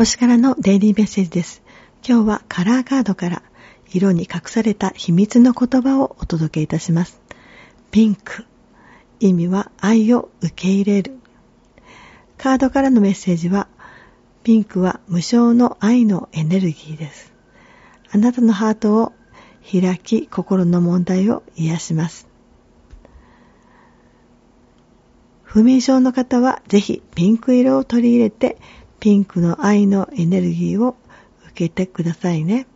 星からのデイリーメッセージです。今日はカラーカードから色に隠された秘密の言葉をお届けいたします。ピンク。意味は愛を受け入れる。カードからのメッセージは、ピンクは無償の愛のエネルギーです。あなたのハートを開き、心の問題を癒します。不眠症の方はぜひピンク色を取り入れて、ピンクの愛のエネルギーを受けてくださいね。